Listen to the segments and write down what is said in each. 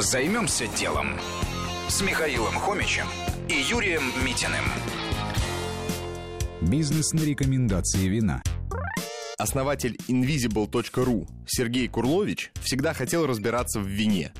Займемся делом с Михаилом Хомичем и Юрием Митиным. Бизнес на рекомендации вина. Основатель invisible.ru Сергей Курлович всегда хотел разбираться в вине.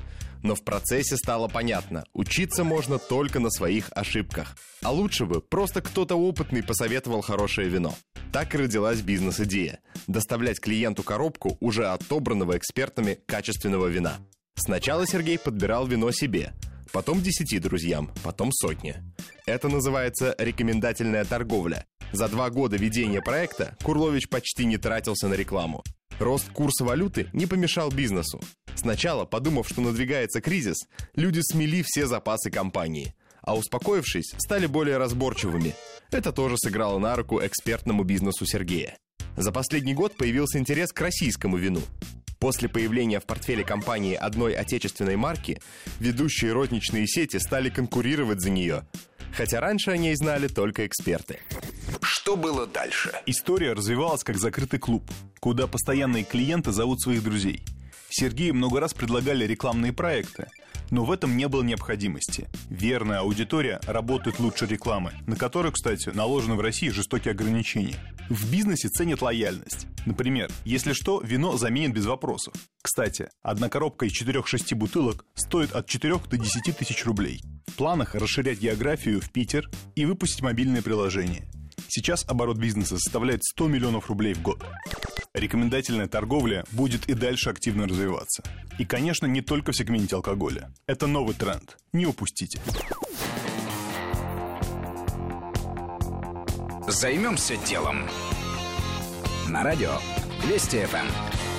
Но в процессе стало понятно, учиться можно только на своих ошибках. А лучше бы просто кто-то опытный посоветовал хорошее вино. Так и родилась бизнес-идея – доставлять клиенту коробку уже отобранного экспертами качественного вина. Сначала Сергей подбирал вино себе, потом десяти друзьям, потом сотне. Это называется рекомендательная торговля. За два года ведения проекта Курлович почти не тратился на рекламу. Рост курса валюты не помешал бизнесу. Сначала, подумав, что надвигается кризис, люди смели все запасы компании, а успокоившись, стали более разборчивыми. Это тоже сыграло на руку экспертному бизнесу Сергея. За последний год появился интерес к российскому вину. После появления в портфеле компании одной отечественной марки, ведущие розничные сети стали конкурировать за нее, хотя раньше о ней знали только эксперты. Что было дальше? История развивалась как закрытый клуб, куда постоянные клиенты зовут своих друзей. Сергею много раз предлагали рекламные проекты, но в этом не было необходимости. Верная аудитория работает лучше рекламы, на которую, кстати, наложены в России жестокие ограничения. В бизнесе ценят лояльность. Например, если что, вино заменит без вопросов. Кстати, одна коробка из 4-6 бутылок стоит от 4 до 10 тысяч рублей. В планах расширять географию в Питер и выпустить мобильное приложение. Сейчас оборот бизнеса составляет 100 миллионов рублей в год. Рекомендательная торговля будет и дальше активно развиваться. И, конечно, не только в сегменте алкоголя. Это новый тренд. Не упустите. Займемся делом. На радио Вести ФМ.